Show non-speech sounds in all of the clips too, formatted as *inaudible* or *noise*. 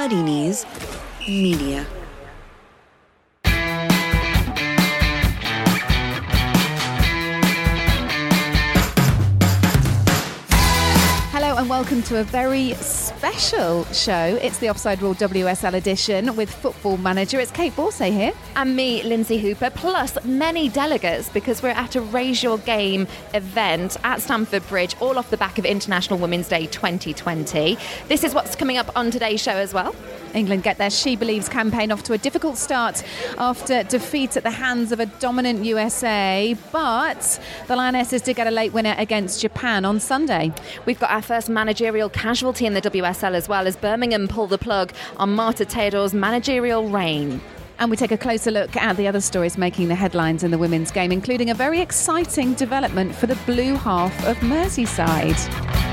Muddy Knees Media. Hello and welcome to a very special show. It's the Offside Rule WSL edition with Football Manager. It's Kait Borsay here. and me, Lynsey Hooper, plus many delegates because we're at a Raise Your Game event at Stamford Bridge, all off the back of International Women's Day 2020. This is what's coming up on today's show as well. England get their She Believes campaign off to a difficult start after defeat at the hands of a dominant USA, but the Lionesses did get a late winner against Japan on Sunday. We've got our first managerial casualty in the WSL as well as Birmingham pull the plug on Marta Tejedor's managerial reign. And we take a closer look at the other stories making the headlines in the women's game, including a very exciting development for the blue half of Merseyside.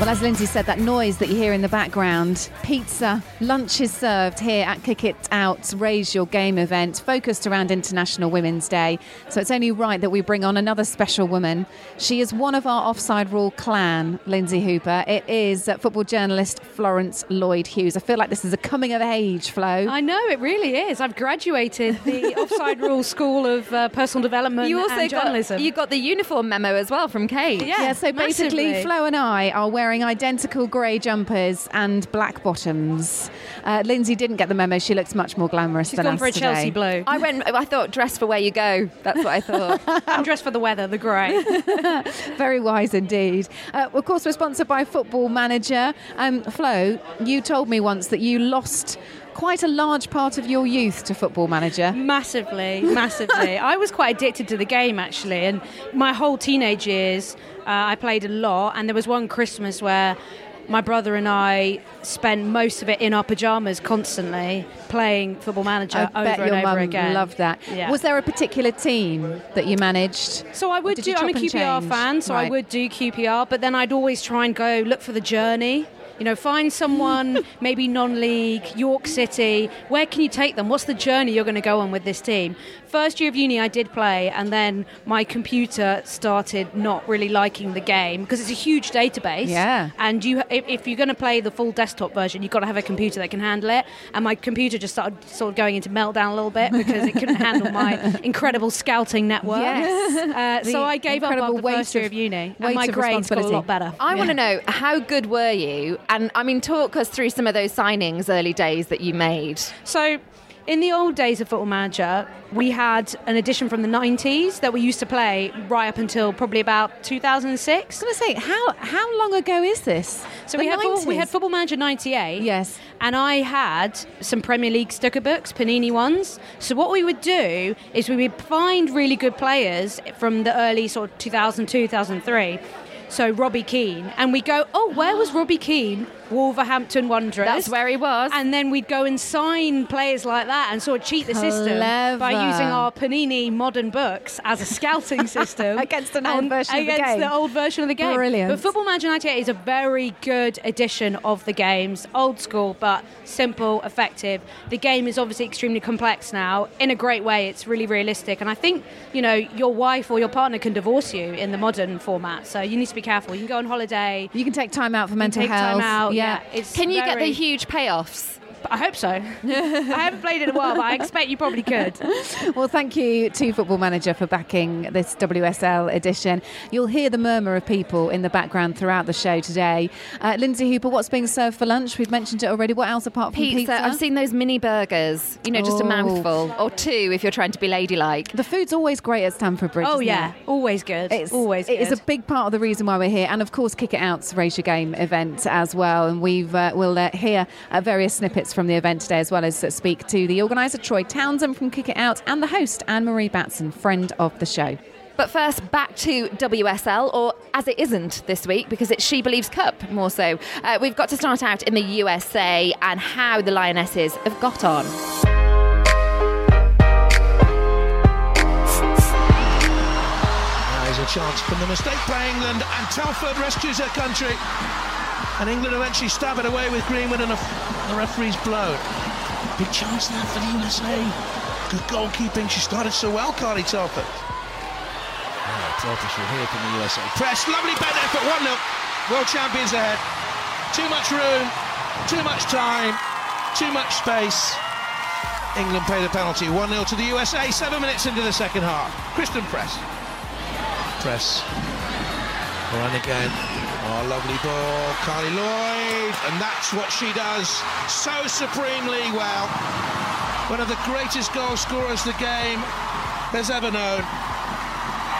Well, as Lynsey said, that noise that you hear in the background, pizza, lunch is served here at Kick It Out Raise Your Game event, focused around International Women's Day. So it's only right that we bring on another special woman. She is one of our offside rule clan, Lynsey Hooper. It is football journalist Florence Lloyd Hughes. I feel like this is a coming of age, Flo. I know it really is. I've graduated the *laughs* Offside Rule School of uh, Personal Development You also and got you got the uniform memo as well from Kate. Yeah. Yeah, so basically. Flo and I are wearing identical grey jumpers and black bottoms. Uh, Lynsey didn't get the memo. She looks much more glamorous She's than gone us for a today. Chelsea blue. I went. I thought dress for where you go. That's what I thought. *laughs* I'm dressed for the weather, the grey. *laughs* Very wise indeed. Uh, of course, we're sponsored by Football Manager. Um, Flo, you told me once that you lost quite a large part of your youth to Football Manager. massively, massively. *laughs* I was quite addicted to the game actually, and my whole teenage years, uh, I played a lot. And there was one Christmas where my brother and I spent most of it in our pajamas, constantly playing Football Manager I over bet and your over mum again. loved that. Yeah. Was there a particular team that you managed? So I would do. I'm a QPR change? fan, so I would do QPR. But then I'd always try and go look for the journey. You know, find someone *laughs* maybe non-league, York City. Where can you take them? What's the journey you're going to go on with this team? First year of uni, I did play, and then my computer started not really liking the game because it's a huge database. Yeah. And you, if, if you're going to play the full desktop version, you've got to have a computer that can handle it. And my computer just started sort of going into meltdown a little bit because it couldn't handle my *laughs* incredible scouting network. Yes. Uh, so I gave up incredible after weight first year of- of uni, and my grades got a lot better. I want to know how good were you? And I mean, talk us through some of those signings early days that you made. So, in the old days of Football Manager, we had an edition from the 90s that we used to play right up until probably about 2006. I was going to say, how how long ago is this? So The we had, Football- we had Football Manager 98. Yes. And I had some Premier League sticker books, Panini ones. So what we would do is we would find really good players from the early sort of 2002, 2003. So Robbie Keane, and we go, oh, where was Robbie Keane? Wolverhampton Wanderers. That's where he was. And then we'd go and sign players like that and sort of cheat the system by using our Panini modern books as a scouting *laughs* system Against an old version of the against the old version of the game. Brilliant. But Football Manager 98 is a very good edition of the games. Old school, but simple, effective. The game is obviously extremely complex now. In a great way, it's really realistic. And I think, you know, your wife or your partner can divorce you in the modern format. So you need to be careful. You can go on holiday. You can take time out for mental take health. time out. Yeah. Yeah, it's Can you get the huge payoffs? I hope so. *laughs* I haven't played in a while, but I expect you probably could. Well, thank you to Football Manager for backing this WSL edition. You'll hear the murmur of people in the background throughout the show today. Uh, Lynsey Hooper, what's being served for lunch? We've mentioned it already. What else apart from Pizza. pizza? I've seen those mini burgers. You know, just a Oh. mouthful or two if you're trying to be ladylike. the food's always great at Stamford Bridge. Oh yeah, it? always good. It's always. It is good. a big part of the reason why we're here, and of course, Kick It Out's Raise Your Game event as well. And we've uh, we'll uh, hear uh, various snippets from the event today, as well as speak to the organizer Troy Townsend from Kick It Out and the host Anne Marie Batson, friend of the show. But first, back to WSL, or as it isn't this week, because it's She Believes Cup more so. Uh, we've got to start out in the USA and how the Lionesses have got on. Now is a chance from the mistake by England, and Telford rescues her country. And England eventually stab it away with Greenwood, and a, the referee's blown. Big chance now for the USA. Good goalkeeping. She started so well, Carly Telford. Now, Telford will hear from the USA. Press, lovely bent effort, 1 0. World champions ahead. Too much room, too much time, too much space. England pay the penalty. 1 0 to the USA, seven minutes into the second half. Christen Press. Press. Run again. Oh, lovely ball. Carli Lloyd. And that's what she does so supremely well. One of the greatest goal scorers the game has ever known.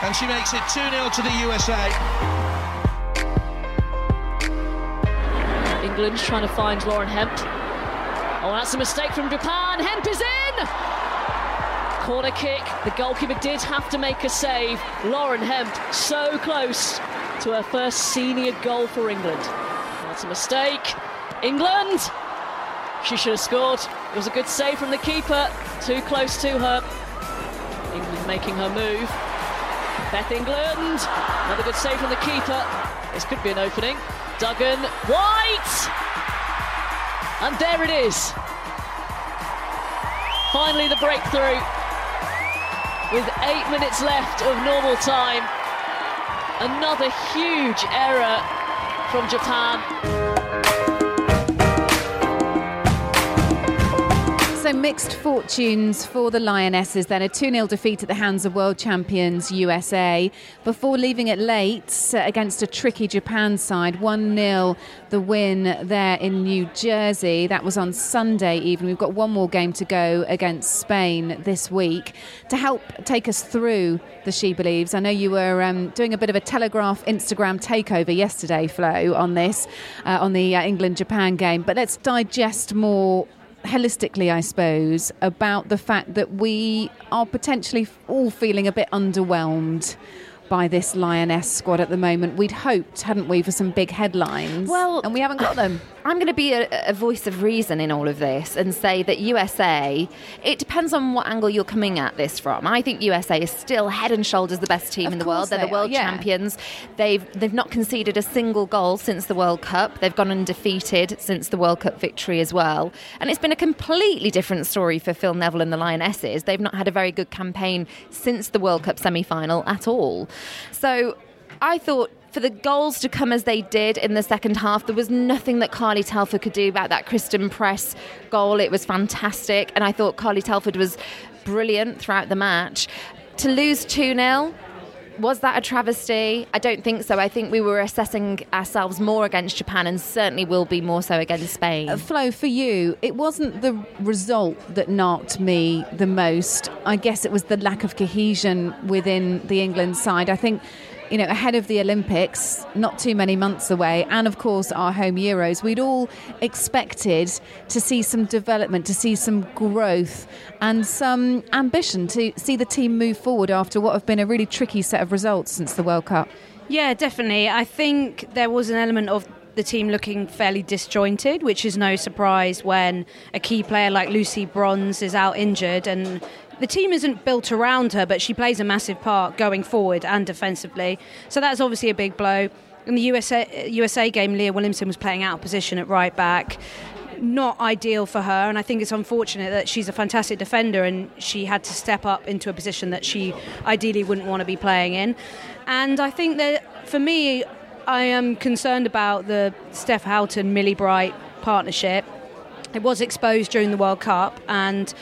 And she makes it 2 0 to the USA. England's trying to find Lauren Hemp. Oh, that's a mistake from Japan. Hemp is in! Corner kick. The goalkeeper did have to make a save. Lauren Hemp so close to her first senior goal for England. That's a mistake. England! She should have scored. It was a good save from the keeper. Too close to her. England making her move. Beth England. Another good save from the keeper. This could be an opening. Duggan. White! And there it is. Finally, the breakthrough. With eight minutes left of normal time. Another huge error from Japan. So mixed fortunes for the Lionesses then. A 2 0 defeat at the hands of world champions USA before leaving it late uh, against a tricky Japan side. 1 0 the win there in New Jersey. That was on Sunday evening. We've got one more game to go against Spain this week. To help take us through the She Believes, I know you were um, doing a bit of a Telegraph Instagram takeover yesterday, Flo, on this, uh, on the uh, England Japan game. But let's digest more holistically, I suppose, about the fact that we are potentially all feeling a bit underwhelmed by this Lioness squad at the moment. We'd hoped, hadn't we, for some big headlines. Well, and we haven't got them. I'm going to be a, a, voice of reason in all of this and say that USA, it depends on what angle you're coming at this from. I think USA is still head and shoulders the best team Of in the world. They're they the world are, yeah. champions. They've they've not conceded a single goal since the World Cup. They've gone undefeated since the World Cup victory as well. And it's been a completely different story for Phil Neville and the Lionesses. They've not had a very good campaign since the World Cup semi-final at all. So I thought for the goals to come as they did in the second half, there was nothing that Carly Telford could do about that Christen Press goal. It was fantastic. And I thought Carly Telford was brilliant throughout the match. To lose 2 0, was that a travesty? I don't think so. I think we were assessing ourselves more against Japan and certainly will be more so against Spain. Uh, Flo, for you, it wasn't the result that knocked me the most. I guess it was the lack of cohesion within the England side. I think you know, ahead of the Olympics, not too many months away, and of course our home Euros, we'd all expected to see some development, to see some growth, and some ambition to see the team move forward after what have been a really tricky set of results since the World Cup. Yeah, definitely. I think there was an element of the team looking fairly disjointed, which is no surprise when a key player like Lucy Bronze is out injured and the team isn't built around her, but she plays a massive part going forward and defensively. So that's obviously a big blow. In the USA, USA game, Leah Williamson was playing out of position at right back. Not ideal for her, and I think it's unfortunate that she's a fantastic defender and she had to step up into a position that she ideally wouldn't want to be playing in. And I think that for me, I am concerned about the Steph Houghton Millie Bright partnership. It was exposed during the World Cup, and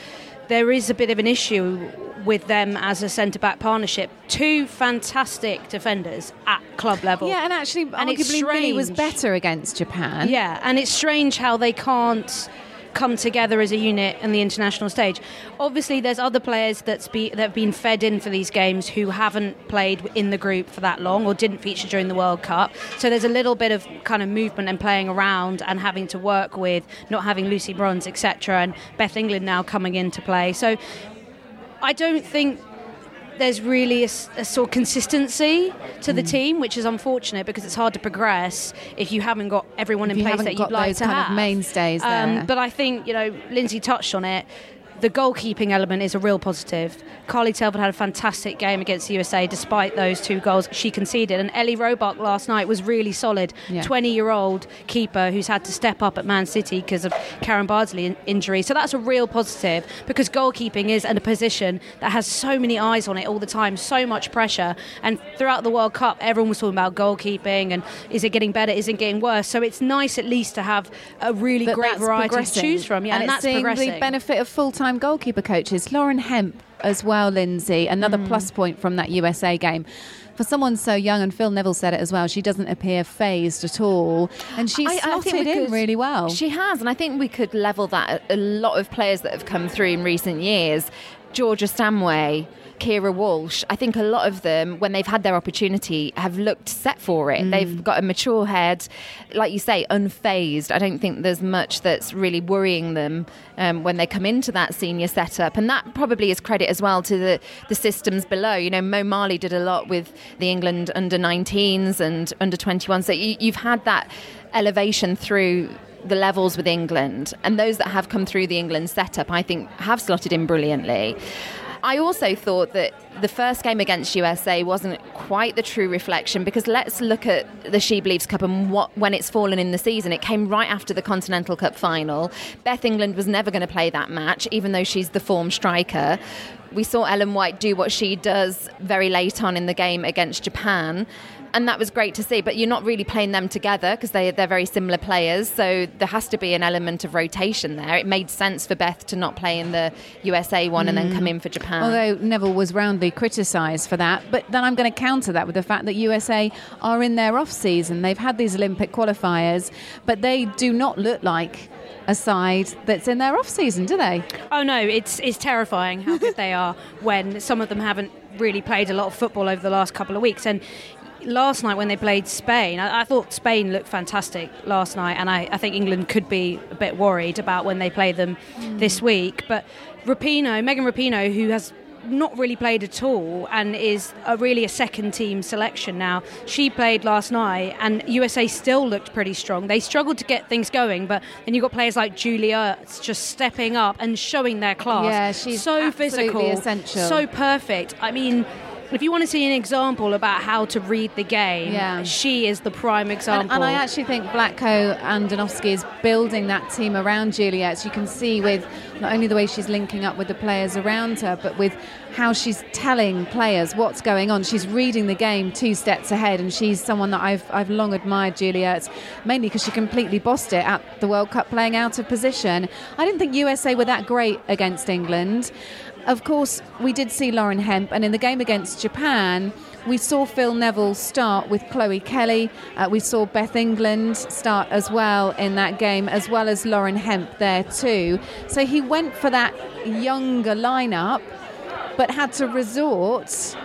there is a bit of an issue with them as a centre back partnership. Two fantastic defenders at club level. Yeah, and actually, And arguably, Millie was better against Japan. Yeah, and it's strange how they can't come together as a unit in the international stage. Obviously, there's other players that's be, that have been fed in for these games who haven't played in the group for that long or didn't feature during the World Cup. So there's a little bit of kind of movement and playing around and having to work with not having Lucy Bronze, etc., and Beth England now coming into play. So I don't think there's really a sort of consistency to Mm. the team, which is unfortunate because it's hard to progress if you haven't got everyone If in place that you'd like those to kind of have. Um, mainstays there. but I think you know Lynsey touched on it. The goalkeeping element is a real positive. Carly Telford had a fantastic game against the USA despite those two goals she conceded. And Ellie Roebuck last night was really solid. Yeah. 20 year old keeper who's had to step up at Man City because of Karen Bardsley in- injury. So that's a real positive because goalkeeping is in a position that has so many eyes on it all the time, so much pressure. And throughout the World Cup, everyone was talking about goalkeeping and is it getting better, is it getting worse. So it's nice at least to have a really But great variety to choose from. Yeah, and, and, it's that's seeing progressing. the benefit of full-time goalkeeper coaches. Lauren Hemp as well, Lynsey. Another Mm. plus point from that USA game. For someone so young, and Phil Neville said it as well, she doesn't appear phased at all, and she's I- I slotted think we in could- really well. She has, and I think we could level that at a lot of players that have come through in recent years. Georgia Stanway, Keira Walsh. I think a lot of them, when they've had their opportunity, have looked set for it. They've got a mature head, like you say, unfazed. I don't think there's much that's really worrying them um, when they come into that senior setup, and that probably is credit as well to the the systems below. You know, Mo Marley did a lot with the England under 19s and under 21s. So you, you've had that elevation through the levels with England, and those that have come through the England setup, I think, have slotted in brilliantly. I also thought that the first game against USA wasn't quite the true reflection because let's look at the She Believes Cup and what when it's fallen in the season. It came right after the Continental Cup final. Beth England was never going to play that match, even though she's the form striker. We saw Ellen White do what she does very late on in the game against Japan. And that was great to see, but you're not really playing them together because they, they're very similar players. So there has to be an element of rotation there. It made sense for Beth to not play in the USA one and then mm. come in for Japan. Although Neville was roundly criticised for that, but then I'm going to counter that with the fact that USA are in their off season. They've had these Olympic qualifiers, but they do not look like a side that's in their off season, do they? Oh no, it's it's terrifying how good they are when some of them haven't really played a lot of football over the last couple of weeks. And last night when they played Spain, I, I thought Spain looked fantastic last night, and I, I think England could be a bit worried about when they play them mm. this week. But Rapinoe, Megan Rapinoe, who has not really played at all and is a, really a second team selection now. She played last night and USA still looked pretty strong. They struggled to get things going, but then you've got players like Julia just stepping up and showing their class. Yeah, she's so absolutely physical, essential. so perfect. I mean, if you want to see an example about how to read the game, Yeah. she is the prime example. And, and I actually think Vlatko Andonovski is building that team around Juliet. You can see with not only the way she's linking up with the players around her, but with how she's telling players what's going on. She's reading the game two steps ahead, and she's someone that I've, I've long admired, Juliet, mainly because she completely bossed it at the World Cup playing out of position. I didn't think USA were that great against England. Of course, we did see Lauren Hemp, and in the game against Japan, we saw Phil Neville start with Chloe Kelly. Uh, we saw Beth England start as well in that game, as well as Lauren Hemp there too. So he went for that younger lineup, but had to resort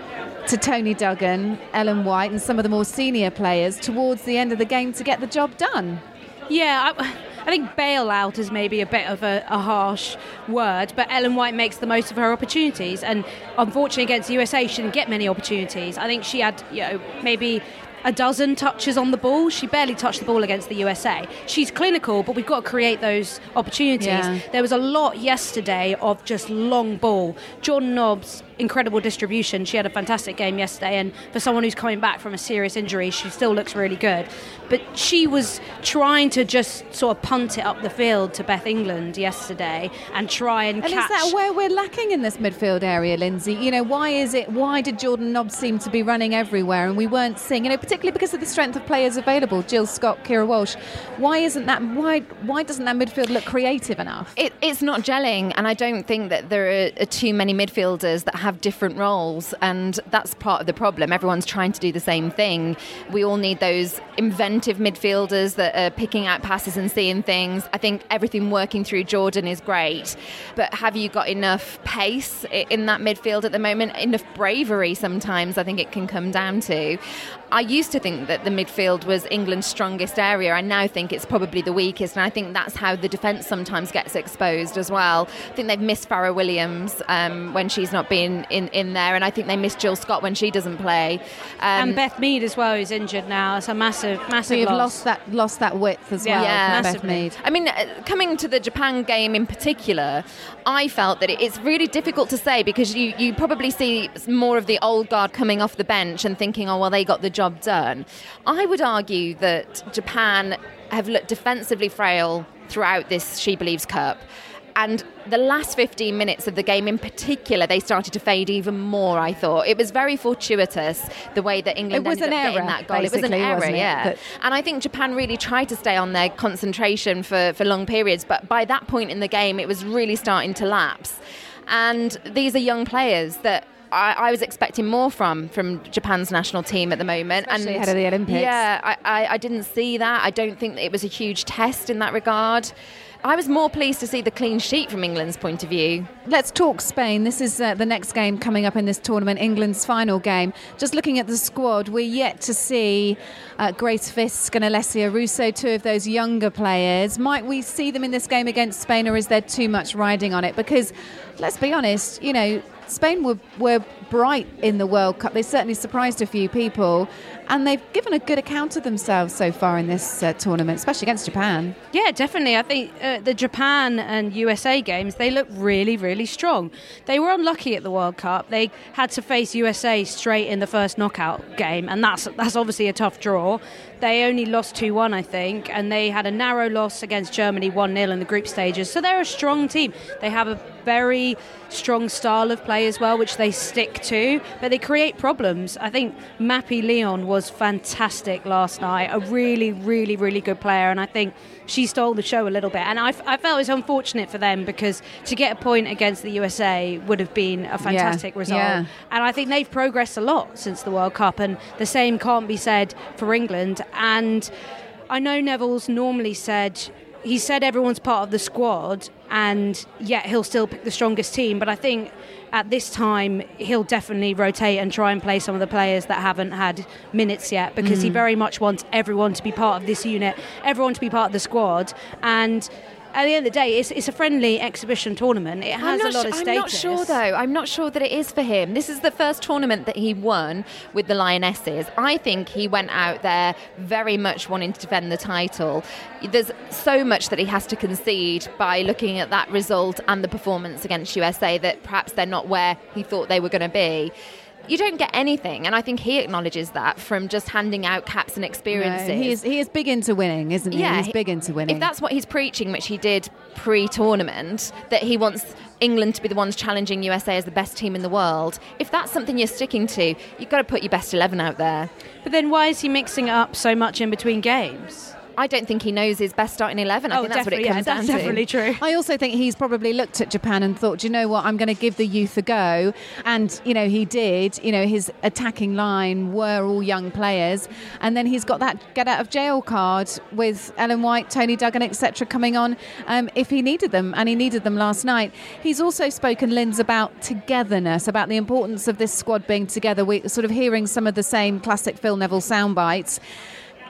to Toni Duggan, Ellen White, and some of the more senior players towards the end of the game to get the job done. Yeah, I, I think bailout is maybe a bit of a, a harsh word, but Ellen White makes the most of her opportunities. And unfortunately, against the USA, she didn't get many opportunities. I think she had, you know, maybe a dozen touches on the ball. She barely touched the ball against the USA. She's clinical, but we've got to create those opportunities. Yeah. There was a lot yesterday of just long ball. Jordan Nobbs, incredible distribution. She had a fantastic game yesterday, and for someone who's coming back from a serious injury, she still looks really good. But she was trying to just sort of punt it up the field to Beth England yesterday and try and, catch. And catch. is that where we're lacking in this midfield area, Lynsey? You know, why is it? Why did Jordan Nobbs seem to be running everywhere, and we weren't seeing? You know, particularly because of the strength of players available, Jill Scott, Keira Walsh. Why isn't that? Why why doesn't that midfield look creative enough? It, it's not gelling, and I don't think that there are, are too many midfielders that have different roles, and that's part of the problem. Everyone's trying to do the same thing. We all need those inventive midfielders that are picking out passes and seeing things. I think everything working through Jordan is great, but have you got enough pace in that midfield at the moment? Enough bravery sometimes, I think it can come down to. I used to think that the midfield was England's strongest area. I now think it's probably the weakest, and I think that's how the defence sometimes gets exposed as well. I think they've missed Fara Williams um, when she's not been in, in, in there, and I think they miss Jill Scott when she doesn't play. Um, and Beth Mead as well, who's injured now. It's a massive, massive So you've loss. lost that lost that width as Yeah. well. Yeah. from Beth Mead. I mean, uh, coming to the Japan game in particular, I felt that it- it's really difficult to say because you, you probably see more of the old guard coming off the bench and thinking, oh, well, they got the job done. I would argue that Japan have looked defensively frail throughout this She Believes Cup. And the last 15 minutes of the game in particular, they started to fade even more, I thought. It was very fortuitous the way that England It was ended an up error, that goal. It was an error, it? yeah. That- And I think Japan really tried to stay on their concentration for, for long periods, but by that point in the game, it was really starting to lapse. And these are young players that I, I was expecting more from from Japan's national team at the moment, Especially and ahead of the Olympics. Yeah, I, I, I didn't see that. I don't think that it was a huge test in that regard. I was more pleased to see the clean sheet from England's point of view. Let's talk Spain. This is uh, the next game coming up in this tournament, England's final game. Just looking at the squad, we're yet to see uh, Grace Fisk and Alessia Russo, two of those younger players. Might we see them in this game against Spain, or is there too much riding on it? Because let's be honest, you know, Spain were, were bright in the World Cup. They certainly surprised a few people, and they've given a good account of themselves so far in this uh, tournament, especially against Japan. Yeah, definitely. I think uh, the Japan and USA games, they look really, really strong. They were unlucky at the World Cup. They had to face USA straight in the first knockout game, and that's that's obviously a tough draw. They only lost 2 1, I think, and they had a narrow loss against Germany 1 0 in the group stages. So they're a strong team. They have a very strong style of play as well, which they stick to, but they create problems. I think Mapi León was fantastic last night, a really, really, really good player, and I think she stole the show a little bit. And I, I felt it was unfortunate for them because to get a point against the USA would have been a fantastic result. yeah. And I think they've progressed a lot since the World Cup, and the same can't be said for England. And I know Neville's normally said he said everyone's part of the squad, and yet he'll still pick the strongest team. But I think at this time he'll definitely rotate and try and play some of the players that haven't had minutes yet, because he mm. very much wants everyone to be part of this unit, everyone to be part of the squad, and. At the end of the day, it's, it's a friendly exhibition tournament. It has a lot of status. I'm not sure though. I'm not sure that it is for him. This is the first tournament that he won with the Lionesses. I think he went out there very much wanting to defend the title. There's so much that he has to concede by looking at that result and the performance against USA that perhaps they're not where he thought they were going to be. You don't get anything, and I think he acknowledges that from just handing out caps and experiences. No, he is he is big into winning, isn't he? Yeah, he's he- big into winning. If that's what he's preaching, which he did pre-tournament, that he wants England to be the ones challenging USA as the best team in the world. If that's something you're sticking to, you've got to put your best eleven out there. But then why is he mixing it up so much in between games? I don't think he knows his best starting eleven. I Oh, think that's what it definitely, comes yeah, that's down definitely to. true. I also think he's probably looked at Japan and thought, "Do you know what, I'm going to give the youth a go. And, you know, he did. You know, his attacking line were all young players. And then he's got that get out of jail card with Ellen White, Toni Duggan, etc., coming on um, if he needed them. And he needed them last night. He's also spoken, Linz, about togetherness, about the importance of this squad being together. We're sort of hearing some of the same classic Phil Neville sound bites.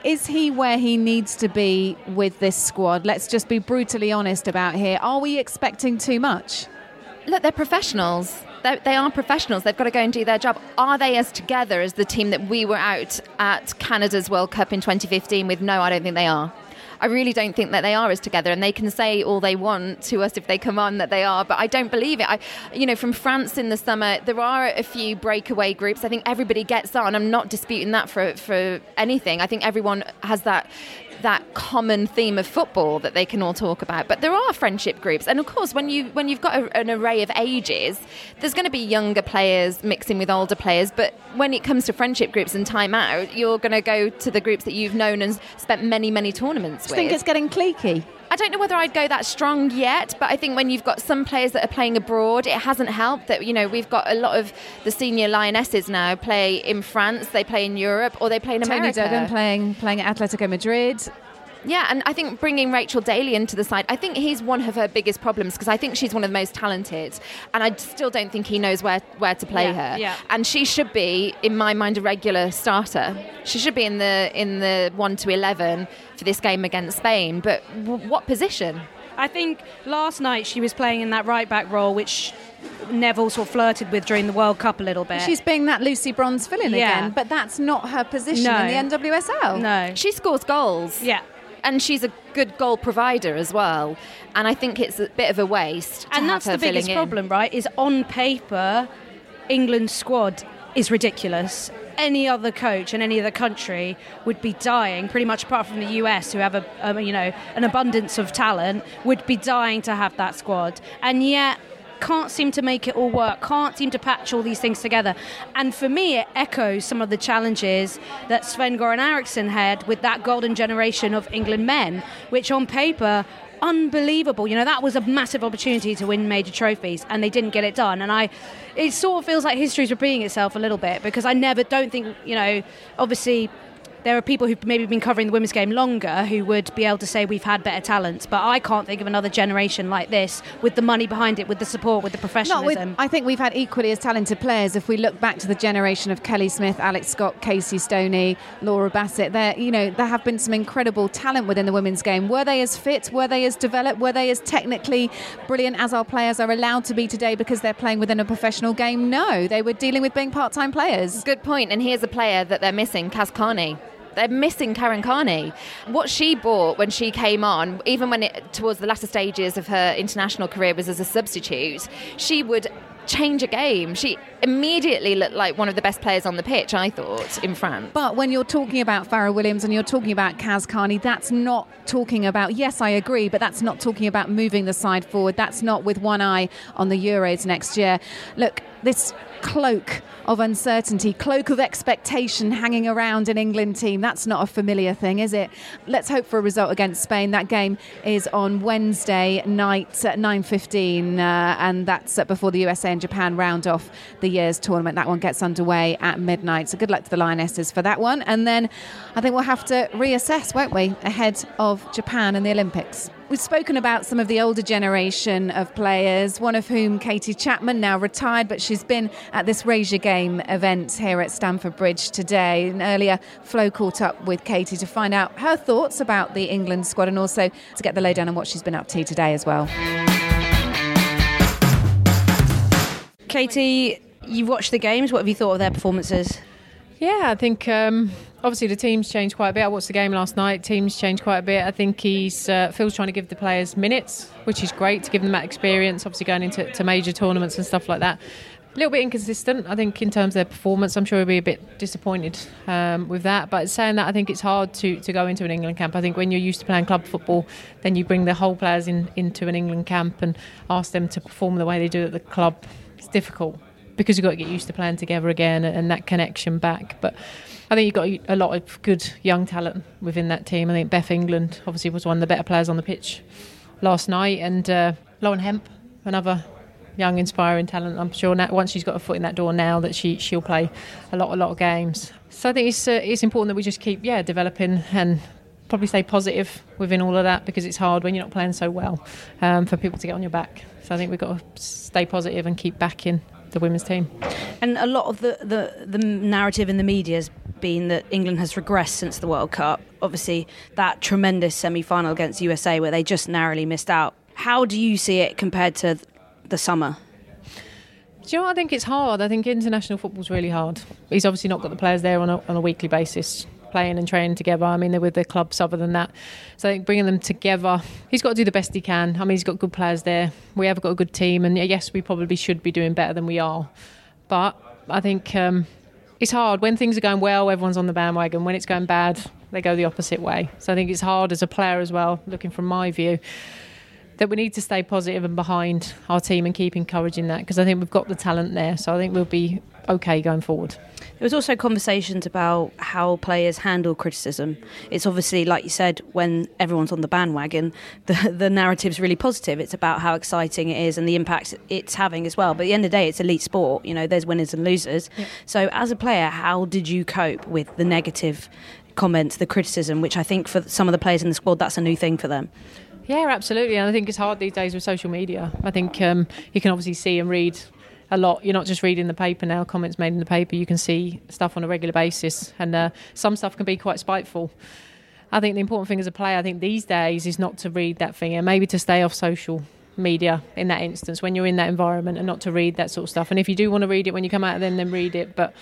Is he where he needs to be with this squad? Let's just be brutally honest about here. Are we expecting too much? Look, they're professionals. They're, they are professionals. They've got to go and do their job. Are they as together as the team that we were out at Canada's World Cup in 2015 with? No, I don't think they are. I really don't think that they are as together, and they can say all they want to us if they come on that they are, but I don't believe it. I, you know, from France in the summer, there are a few breakaway groups. I think everybody gets on. I'm not disputing that for for anything. I think everyone has that that common theme of football that they can all talk about. But there are friendship groups, and of course, when you when you've got a, an array of ages, there's going to be younger players mixing with older players. But when it comes to friendship groups and time out, you're going to go to the groups that you've known and spent many many tournaments Do you with. think it's getting cliquey? I don't know whether I'd go that strong yet, but I think when you've got some players that are playing abroad, it hasn't helped that, you know, we've got a lot of the senior lionesses now play in France, they play in Europe, or they play in Toni America. Duggan playing playing at Atletico Madrid. Yeah, and I think bringing Rachel Daly into the side, I think he's one of her biggest problems because I think she's one of the most talented, and I still don't think he knows where, where to play Yeah, her. yeah. And she should be, in my mind, a regular starter. She should be in the in the one to eleven for this game against Spain. But w- what position? I think last night she was playing in that right back role, which Neville sort of flirted with during the World Cup a little bit. She's being that Lucy Bronze fill-in Yeah. again, but that's not her position No. in the NWSL. no. She scores goals. Yeah. And she's a good goal provider as well. And I think it's a bit of a waste. To and that's the biggest in. problem, right? Is on paper, England's squad is ridiculous. Any other coach in any other country would be dying, pretty much apart from the US, who have a, um, you know an abundance of talent, would be dying to have that squad, and yet can't seem to make it all work. Can't seem to patch all these things together. And for me, it echoes some of the challenges that Sven Goran Eriksson had with that golden generation of England men, which on paper unbelievable. You know, that was a massive opportunity to win major trophies, and they didn't get it done. And I, it sort of feels like history's repeating itself a little bit because I never don't think, you know, obviously. There are people who've maybe been covering the women's game longer who would be able to say we've had better talents, but I can't think of another generation like this with the money behind it, with the support, with the Not professionalism. with, I think we've had equally as talented players. If we look back to the generation of Kelly Smith, Alex Scott, Casey Stoney, Laura Bassett, there, you know, there have been some incredible talent within the women's game. Were they as fit? Were they as developed? Were they as technically brilliant as our players are allowed to be today because they're playing within a professional game? No, they were dealing with being part-time players. Good point. And here's a player that they're missing, Kaz Carney. They're missing Karen Carney. What she brought when she came on, even when it towards the latter stages of her international career was as a substitute, she would change a game. She immediately looked like one of the best players on the pitch, I thought, in France. But when you're talking about Fara Williams and you're talking about Kaz Carney, that's not talking about, yes, I agree, but that's not talking about moving the side forward. That's not with one eye on the Euros next year. Look, this cloak of uncertainty, cloak of expectation hanging around an England team, that's not a familiar thing, is it? Let's hope for a result against Spain. That game is on Wednesday night at 9.15 uh, and that's before the USA and Japan round off the year's tournament. That one gets underway at midnight. So good luck to the Lionesses for that one. And then I think we'll have to reassess, won't we, ahead of Japan and the Olympics. We've spoken about some of the older generation of players, one of whom, Katie Chapman, now retired, but she's been at this Raise Your Game event here at Stamford Bridge today. And earlier, Flo caught up with Katie to find out her thoughts about the England squad and also to get the lowdown on what she's been up to today as well. Katie, you've watched the games. What have you thought of their performances? Yeah, I think um, obviously the team's changed quite a bit. I watched the game last night. Team's changed quite a bit. I think he's uh, Phil's trying to give the players minutes, which is great to give them that experience. Obviously going into to major tournaments and stuff like that. A little bit inconsistent, I think, in terms of their performance. I'm sure he'll be a bit disappointed um, with that. But saying that, I think it's hard to, to go into an England camp. I think when you're used to playing club football, then you bring the whole players in, into an England camp and ask them to perform the way they do at the club. It's difficult because you've got to get used to playing together again and that connection back. But I think you've got a lot of good young talent within that team. I think Beth England obviously was one of the better players on the pitch last night, and uh, Lauren Hemp, another young, inspiring talent. I'm sure now, once she's got a foot in that door now that she she'll play a lot, a lot of games. So I think it's uh, it's important that we just keep yeah developing and probably stay positive within all of that because it's hard when you're not playing so well um, for people to get on your back. So I think we've got to stay positive and keep backing the women's team. And a lot of the, the, the narrative in the media has been that England has regressed since the World Cup. Obviously, that tremendous semi final against USA where they just narrowly missed out. How do you see it compared to the summer? Do you know what? I think it's hard. I think international football's really hard. He's obviously not got the players there on a, on a weekly basis playing and training together. I mean, they're with their clubs other than that. So I think bringing them together, he's got to do the best he can. I mean, he's got good players there. We have got a good team, and yes, we probably should be doing better than we are. But I think um, it's hard when things are going well. Everyone's on the bandwagon. When it's going bad, they go the opposite way. So I think it's hard as a player as well. Looking from my view. That we need to stay positive and behind our team and keep encouraging that because I think we've got the talent there. So I think we'll be okay going forward. There was also conversations about how players handle criticism. It's obviously, like you said, when everyone's on the bandwagon, the, the narrative's really positive. It's about how exciting it is and the impact it's having as well. But at the end of the day, it's elite sport. You know, there's winners and losers. So, as a player, how did you cope with the negative comments, the criticism, which I think for some of the players in the squad, that's a new thing for them? Yeah, absolutely. And I think it's hard these days with social media. I think um, you can obviously see and read a lot. You're not just reading the paper now, comments made in the paper. You can see stuff on a regular basis, and uh, some stuff can be quite spiteful. I think the important thing as a player, I think these days, is not to read that thing and maybe to stay off social media in that instance when you're in that environment and not to read that sort of stuff. And if you do want to read it when you come out, of then then read it. But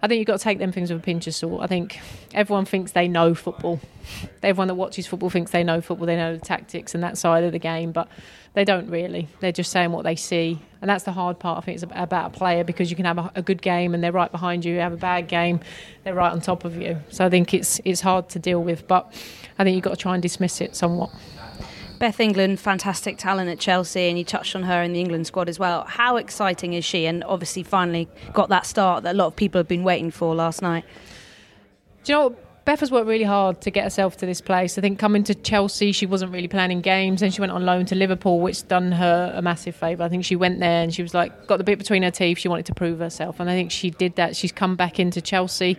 I think you've got to take them things with a pinch of salt. I think everyone thinks they know football. Everyone that watches football thinks they know football. They know the tactics and that side of the game, but they don't really. They're just saying what they see, and that's the hard part. I think it's about a player because you can have a, good game and they're right behind you. You have a bad game, they're right on top of you. So I think it's it's hard to deal with, but I think you've got to try and dismiss it somewhat. Beth England, fantastic talent at Chelsea, and you touched on her in the England squad as well. How exciting is she? And obviously, finally got that start that a lot of people have been waiting for last night. Do you know? Beth has worked really hard to get herself to this place. I think coming to Chelsea, she wasn't really planning games. Then she went on loan to Liverpool, which done her a massive favour. I think she went there and she was like, got the bit between her teeth. She wanted to prove herself. And I think she did that. She's come back into Chelsea.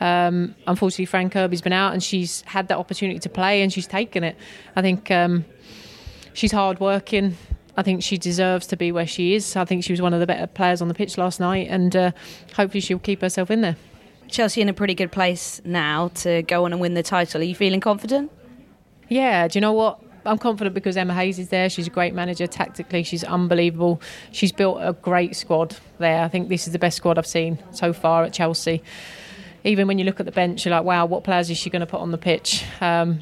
Um, unfortunately, Fran Kirby's been out and she's had that opportunity to play and she's taken it. I think um, she's hard working. I think she deserves to be where she is. I think she was one of the better players on the pitch last night, and uh, hopefully she'll keep herself in there. Chelsea in a pretty good place now to go on and win the title. Are you feeling confident? Yeah, do you know what? I'm confident because Emma Hayes is there. She's a great manager. Tactically, she's unbelievable. She's built a great squad there. I think this is the best squad I've seen so far at Chelsea. Even when you look at the bench, you're like, wow, what players is she going to put on the pitch? Um,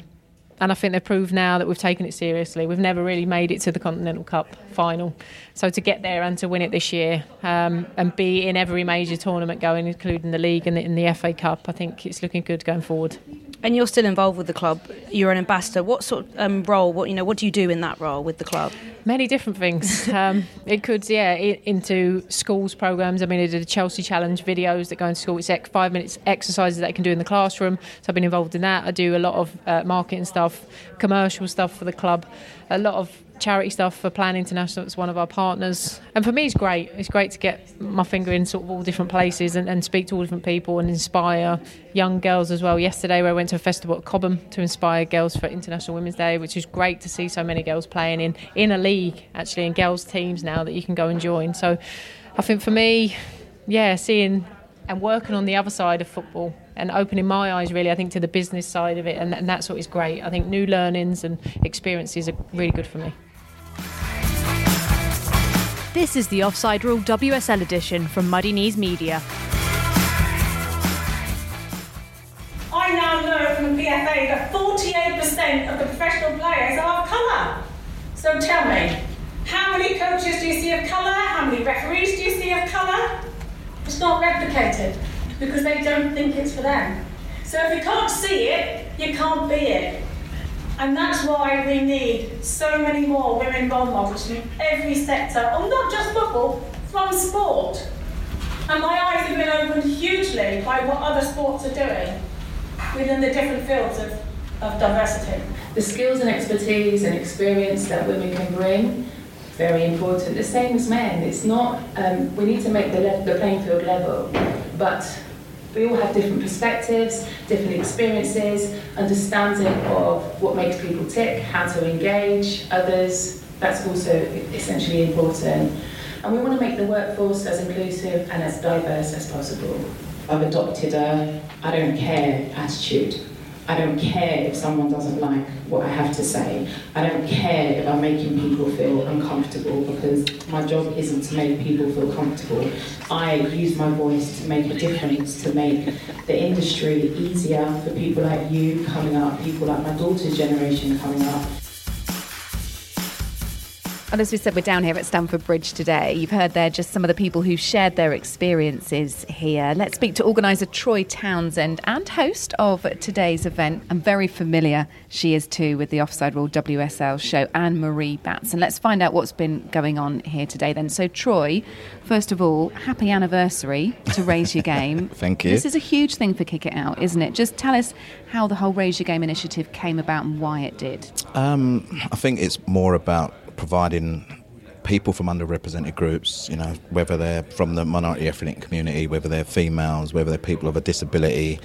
and I think they've proved now that we've taken it seriously. We've never really made it to the Continental Cup final, so to get there and to win it this year um, and be in every major tournament going, including the league and the, in the FA Cup, I think it's looking good going forward. And you're still involved with the club. You're an ambassador. What sort of um, role? What you know? What do you do in that role with the club? Many different things. *laughs* um, it could, yeah, it, into schools programs. I mean, I did a Chelsea Challenge videos that go into school. It's five minutes exercises that I can do in the classroom. So I've been involved in that. I do a lot of uh, marketing stuff, commercial stuff for the club, a lot of charity stuff for Plan International. It's one of our partners, and for me, it's great. It's great to get my finger in sort of all different places and, and speak to all different people and inspire young girls as well. Yesterday, I went to a festival at Cobham to inspire girls for International Women's Day, which is great to see so many girls playing in in a league actually in girls teams now that you can go and join. So, I think for me, yeah, seeing and working on the other side of football and opening my eyes really I think to the business side of it and, and that's what is great I think new learnings and experiences are really good for me this is the Offside Rule WSL edition from Muddy Knees Media. I now know from the PFA that 48% of the professional players are of colour. So tell me, how many coaches do you see of colour? How many referees do you see of colour? It's not replicated because they don't think it's for them. So if you can't see it, you can't be it. And that's why we need so many more women role models in every sector, or not just football, from sport. And my eyes have been opened hugely by what other sports are doing within the different fields of, of diversity. The skills and expertise and experience that women can bring, very important. The same as men. It's not, um, we need to make the, le- the playing field level, but we all have different perspectives, different experiences, understanding of what makes people tick, how to engage others. That's also essentially important. And we want to make the workforce as inclusive and as diverse as possible. I've adopted a I don't care attitude. I don't care if someone doesn't like what I have to say. I don't care if I'm making people feel uncomfortable because my job isn't to make people feel comfortable. I use my voice to make a difference, to make the industry easier for people like you coming up, people like my daughter's generation coming up. And as we said, we're down here at Stamford Bridge today. You've heard there just some of the people who shared their experiences here. Let's speak to organiser Troy Townsend and host of today's event. And very familiar she is too with the Offside Rule WSL show, Anne Marie Batson. Let's find out what's been going on here today then. So, Troy, first of all, happy anniversary to Raise Your Game. *laughs* Thank you. This is a huge thing for Kick It Out, isn't it? Just tell us how the whole Raise Your Game initiative came about and why it did. Um, I think it's more about providing people from underrepresented groups, you know, whether they're from the minority ethnic community, whether they're females, whether they're people of a disability,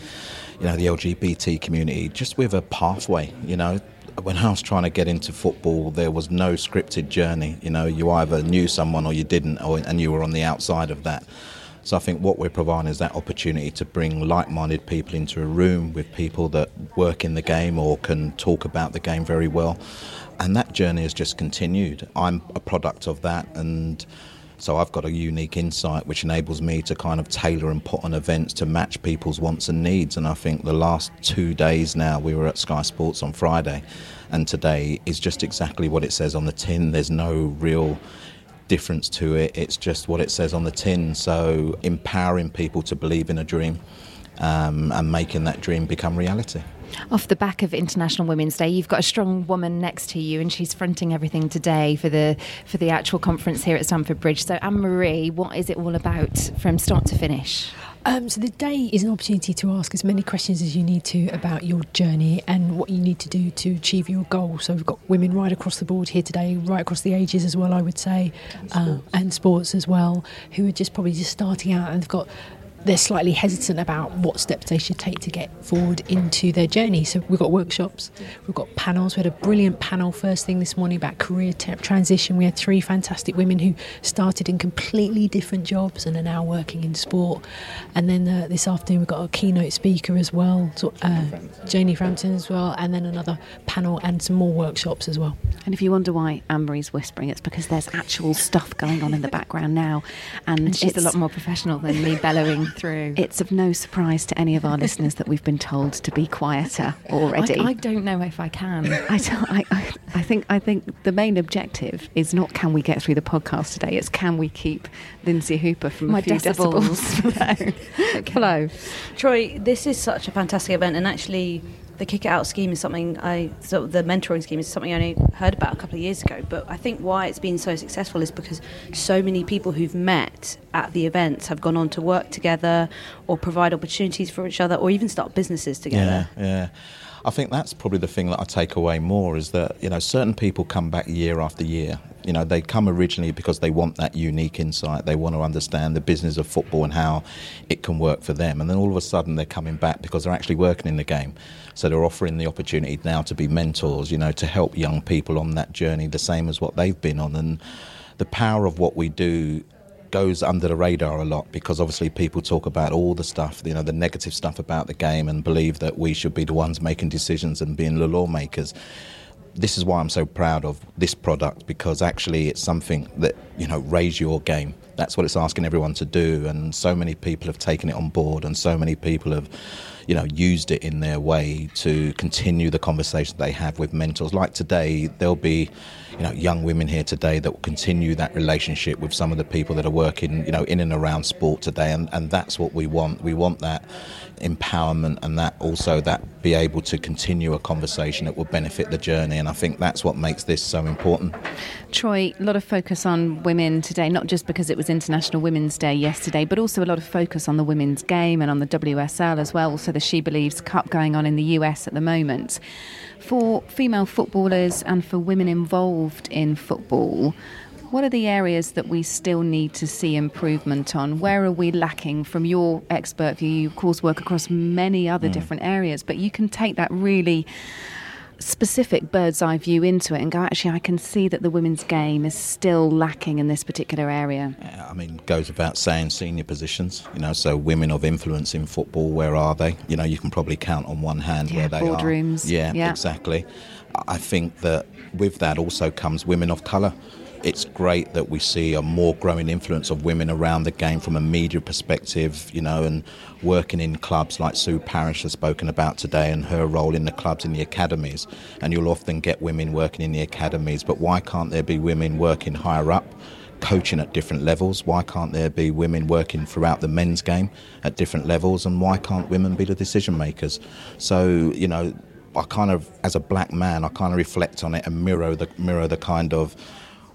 you know, the LGBT community, just with a pathway, you know. When I was trying to get into football, there was no scripted journey. You know, you either knew someone or you didn't, or, and you were on the outside of that. So I think what we're providing is that opportunity to bring like-minded people into a room with people that work in the game or can talk about the game very well. And that journey has just continued. I'm a product of that and so I've got a unique insight which enables me to kind of tailor and put on events to match people's wants and needs. And I think the last two days now, we were at Sky Sports on Friday, and today is just exactly what it says on the tin. There's no real difference to it. It's just what it says on the tin. So empowering people to believe in a dream um, and making that dream become reality. Off the back of International Women's Day, you've got a strong woman next to you, and she's fronting everything today for the for the actual conference here at Stamford Bridge. So, Anne Marie, what is it all about from start to finish? Um, so the day is an opportunity to ask as many questions as you need to about your journey and what you need to do to achieve your goal. So we've got women right across the board here today, right across the ages as well, I would say, and sports, uh, and sports as well, who are just probably just starting out and have got they're slightly hesitant about what steps they should take to get forward into their journey. So we've got workshops, we've got panels. We had a brilliant panel first thing this morning about career t- transition. We had three fantastic women who started in completely different jobs and are now working in sport. And then uh, this afternoon we've got a keynote speaker as well, so, uh, Janie Frampton as well, and then another panel and some more workshops as well. And if you wonder why Anne Marie's whispering, it's because there's actual stuff going on in the background now, and, and she's a lot more professional than me bellowing *laughs* through. It's of no surprise to any of our listeners that we've been told to be quieter already. I, I don't know if I can. *laughs* I, I, I, I, think I think the main objective is not can we get through the podcast today. It's can we keep Lynsey Hooper from My a few decibels, decibels flow. *laughs* Troy, this is such a fantastic event, and actually the kick it out scheme is something I so the mentoring scheme is something I only heard about a couple of years ago. But I think why it's been so successful is because so many people who've met at the events have gone on to work together or provide opportunities for each other or even start businesses together. Yeah, yeah. I think that's probably the thing that I take away more is that you know certain people come back year after year. You know they come originally because they want that unique insight. They want to understand the business of football and how it can work for them. And then all of a sudden they're coming back because they're actually working in the game. So they're offering the opportunity now to be mentors. You know to help young people on that journey, the same as what they've been on. And the power of what we do goes under the radar a lot because obviously people talk about all the stuff, you know, the negative stuff about the game and believe that we should be the ones making decisions and being the lawmakers. This is why I'm so proud of this product because actually it's something that, you know, raise your game. That's what it's asking everyone to do and so many people have taken it on board and so many people have you know, used it in their way to continue the conversation they have with mentors. Like today, there'll be, you know, young women here today that will continue that relationship with some of the people that are working, you know, in and around sport today, and, and that's what we want. We want that empowerment and that also that be able to continue a conversation that will benefit the journey and I think that's what makes this so important. Troy, a lot of focus on women today, not just because it was International Women's Day yesterday, but also a lot of focus on the women's game and on the WSL as well, also the She Believes Cup going on in the US at the moment. For female footballers and for women involved in football, what are the areas that we still need to see improvement on? Where are we lacking from your expert view? You, of course, work across many other mm. different areas, but you can take that really specific bird's eye view into it and go, actually, I can see that the women's game is still lacking in this particular area. Yeah, I mean, goes without saying, senior positions, you know, so women of influence in football, where are they? You know, you can probably count on one hand yeah, where they boardrooms. are. Yeah, yeah, exactly. I think that with that also comes women of colour it's great that we see a more growing influence of women around the game from a media perspective, you know, and working in clubs like Sue Parish has spoken about today and her role in the clubs in the academies. And you'll often get women working in the academies, but why can't there be women working higher up? coaching at different levels? Why can't there be women working throughout the men's game at different levels? And why can't women be the decision makers? So, you know, I kind of, as a black man, I kind of reflect on it and mirror the mirror the kind of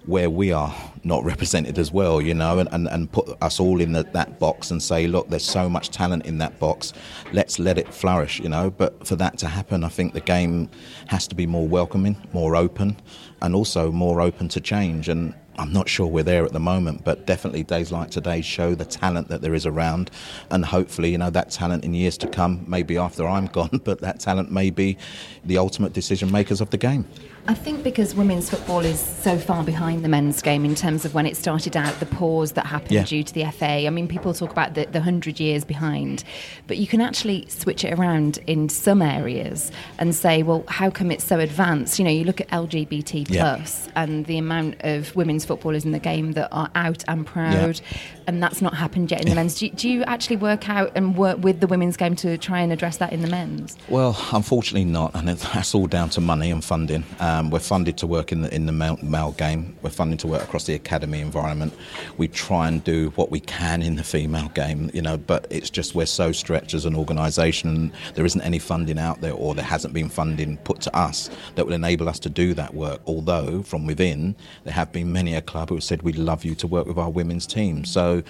where we are not represented as well, you know, and, and, and put us all in the, that box and say, look, there's so much talent in that box, let's let it flourish, you know. But for that to happen, I think the game has to be more welcoming, more open, and also more open to change. And I'm not sure we're there at the moment, but definitely days like today show the talent that there is around, and hopefully, you know, that talent in years to come, maybe after I'm *laughs* gone, but that talent may be the ultimate decision makers of the game. I think because women's football is so far behind the men's game in terms of when it started out, the pause that happened Yeah. due to the FA. I mean, people talk about the, the 100 years behind, but you can actually switch it around in some areas and say, well, how come it's so advanced? You know, you look at LGBT Yeah. plus and the amount of women's footballers in the game that are out and proud, and that's not happened yet in the men's. Do, do you actually work out and work with the women's game to try and address that in the men's? Well, unfortunately not, and that's all down to money and funding. Um, we're funded to work in the in the male, male game. We're funded to work across the academy environment. We try and do what we can in the female game, you know, but it's just we're so stretched as an organisation. There isn't any funding out there, or there hasn't been funding put to us that will enable us to do that work. Although from within, there have been many a club who have said we'd love you to work with our women's team. So,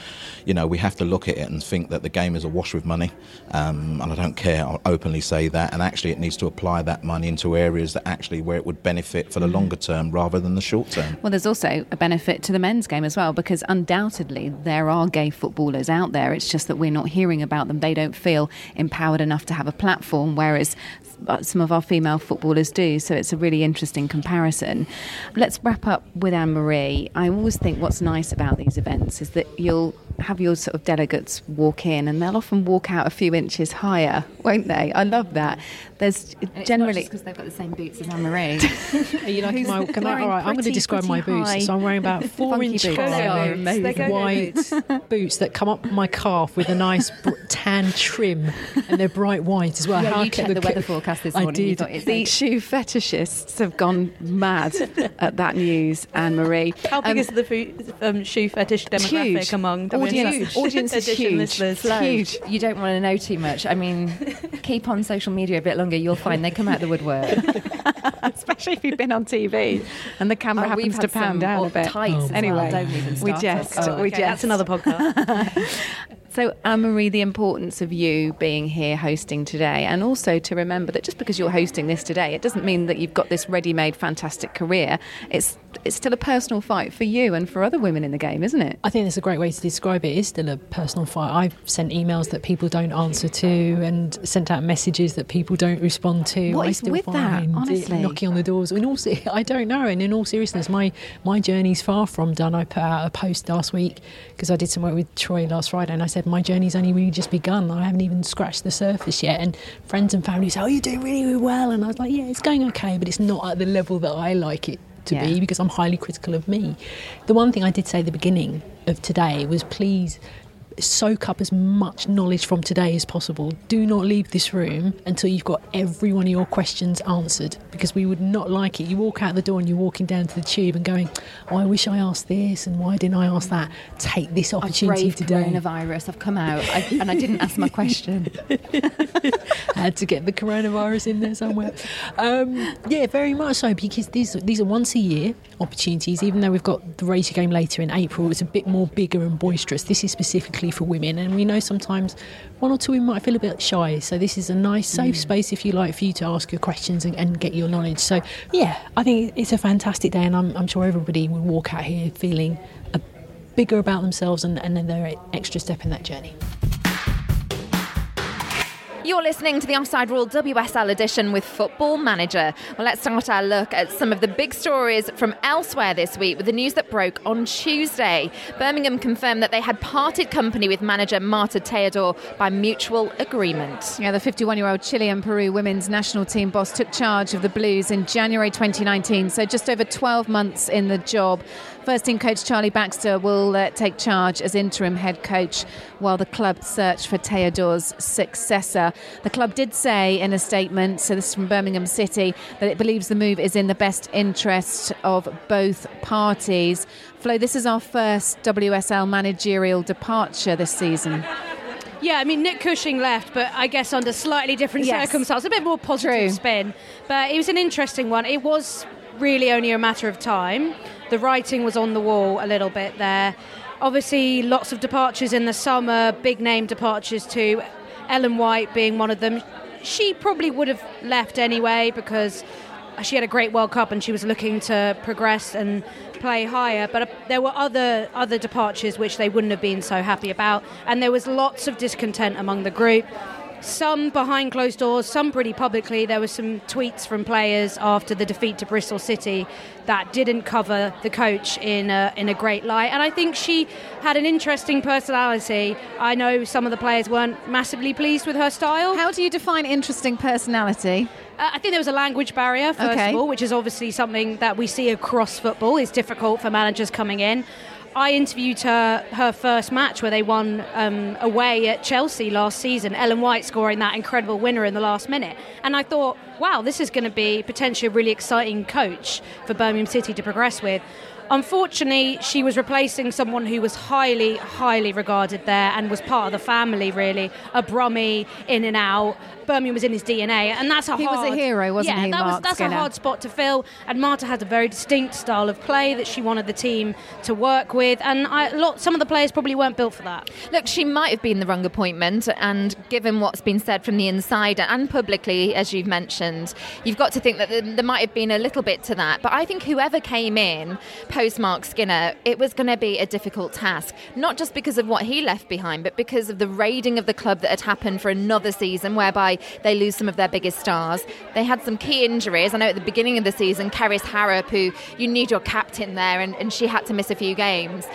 you know, we have to look at it and think that the game is awash with money, um, and I don't care. I'll openly say that. And actually, it needs to apply that money into areas that actually where it would benefit for the longer term rather than the short term. Well, there's also a benefit to the men's game as well because undoubtedly there are gay footballers out there. It's just that we're not hearing about them. They don't feel empowered enough to have a platform, whereas some of our female footballers do. So it's a really interesting comparison. Let's wrap up with Anne Marie. I always think what's nice about these events is that you'll have your sort of delegates walk in and they'll often walk out a few inches higher, won't they? I love that. There's generally because they've got the same boots as Anne Marie. *laughs* Are you like Who's my? Can I, wearing all right, I'm going to describe my boots. high So I'm wearing about *laughs* four funky inch boots. high Go-go boots. They're go-go white *laughs* boots. that come up my calf with a nice br- tan trim, and they're bright white as well. Yeah, How you checked the ca- weather forecast this I morning. You did. thought it's the shoe fetishists have gone mad at that news, Anne Marie. How big Um, is the fu- um, shoe fetish demographic huge. among the Audience- audience is edition huge. listeners? Flo, You don't want to know too much. I mean, keep on social media a bit longer. You'll find they come out the woodwork. *laughs* especially if you've been on TV and the camera Oh, happens to pound some down a bit. tights well. anyway, Don't even we jest. Oh, we okay, jest. That's another podcast. *laughs* So, Anne Marie, the importance of you being here hosting today, and also to remember that just because you're hosting this today, it doesn't mean that you've got this ready-made fantastic career. It's it's still a personal fight for you and for other women in the game, isn't it? I think that's a great way to describe it. It is still a personal fight. I've sent emails that people don't answer to and sent out messages that people don't respond to. What I is still with that, honestly? knocking on the doors. In all, se- I don't know. And in all seriousness, my my journey's far from done. I put out a post last week because I did some work with Troy last Friday, and I said my journey's only really just begun. I haven't even scratched the surface yet. And friends and family say, "Oh, you're doing really, really well," and I was like, "Yeah, it's going okay, but it's not at the level that I like it." To Yeah. be because I'm highly critical of me. The one thing I did say at the beginning of today was please soak up as much knowledge from today as possible. Do not leave this room until you've got every one of your questions answered because we would not like it. You walk out the door and you're walking down to the tube and going, oh, I wish I asked this and why didn't I ask that? Take this opportunity I've today. coronavirus. I've come out I, and I didn't ask my question. I *laughs* *laughs* had to get the coronavirus in there somewhere. Um, yeah, very much so because these these are once a year opportunities. Even though we've got the race game later in April, it's a bit more bigger and boisterous. This is specifically for women, and we know sometimes one or two women might feel a bit shy. So this is a nice safe mm. space, if you like, for you to ask your questions and, and get your knowledge. So yeah, I think it's a fantastic day, and I'm, I'm sure everybody will walk out here feeling a bigger about themselves and, and then their extra step in that journey. You're listening to the Offside Rule WSL edition with Football Manager. Well, let's start our look at some of the big stories from elsewhere this week with the news that broke on Tuesday. Birmingham confirmed that they had parted company with manager Marta Tejedor by mutual agreement. Yeah, the 51 year old Chile and Peru women's national team boss took charge of the Blues in January 2019, so just over 12 months in the job. First team coach Charlie Baxter will uh, take charge as interim head coach while the club search for Tejedor's successor. The club did say in a statement, so this is from Birmingham City, that it believes the move is in the best interest of both parties. Flo, this is our first WSL managerial departure this season. Yeah, I mean Nick Cushing left, but I guess under slightly different Yes. circumstances, a bit more positive True. spin. But it was an interesting one. It was really only a matter of time. The writing was on the wall a little bit there. Obviously, lots of departures in the summer, big name departures too. Ellen White being one of them. She probably would have left anyway because she had a great World Cup and she was looking to progress and play higher. But uh, there were other other departures which they wouldn't have been so happy about, and there was lots of discontent among the group. Some behind closed doors, some pretty publicly. There were some tweets from players after the defeat to Bristol City that didn't cover the coach in a, in a great light. And I think she had an interesting personality. I know some of the players weren't massively pleased with her style. How do you define interesting personality? Uh, I think there was a language barrier, first Okay. of all, which is obviously something that we see across football. It's difficult for managers coming in. I interviewed her her first match where they won um, away at Chelsea last season. Ellen White scoring that incredible winner in the last minute, and I thought, wow, this is going to be potentially a really exciting coach for Birmingham City to progress with. Unfortunately, she was replacing someone who was highly, highly regarded there and was part of the family, really. A Brummie, in and out. Birmingham was in his DNA, and that's a He was a hard. hero, wasn't yeah, he, that was that's Skinner? a hard spot to fill. And Marta has a very distinct style of play that she wanted the team to work with, and I, lot, some of the players probably weren't built for that. Look, she might have been the wrong appointment, and given what's been said from the inside and publicly, as you've mentioned, you've got to think that there might have been a little bit to that. But I think whoever came in post Marc Skinner, it was going to be a difficult task, not just because of what he left behind, but because of the raiding of the club that had happened for another season, whereby they lose some of their biggest stars. They had some key injuries. I know at the beginning of the season, Kerys Harrop, who you need your captain there, and, and she had to miss a few games.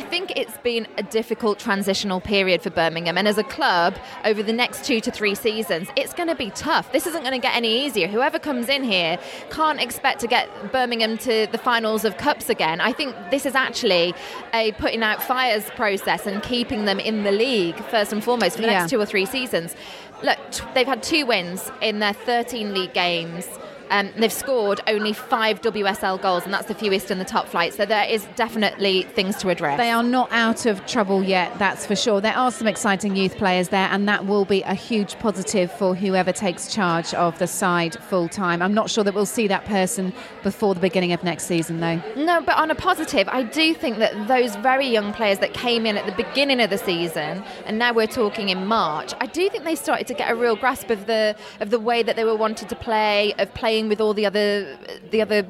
I think it's been a difficult transitional period for Birmingham, and as a club, over the next two to three seasons, it's going to be tough. This isn't going to get any easier. Whoever comes in here can't expect to get Birmingham to the finals of cups again. I think this is actually a putting out fires process and keeping them in the league first and foremost for the Yeah. next two or three seasons. Look, t- they've had two wins in their 13 league games. Um, they've scored only five WSL goals, and that's the fewest in the top flight. So there is definitely things to address. They are not out of trouble yet, that's for sure. There are some exciting youth players there, and that will be a huge positive for whoever takes charge of the side full time. I'm not sure that we'll see that person before the beginning of next season, though. No, but on a positive, I do think that those very young players that came in at the beginning of the season, and now we're talking in March, I do think they started to get a real grasp of the of the way that they were wanted to play, of playing with all the other the other.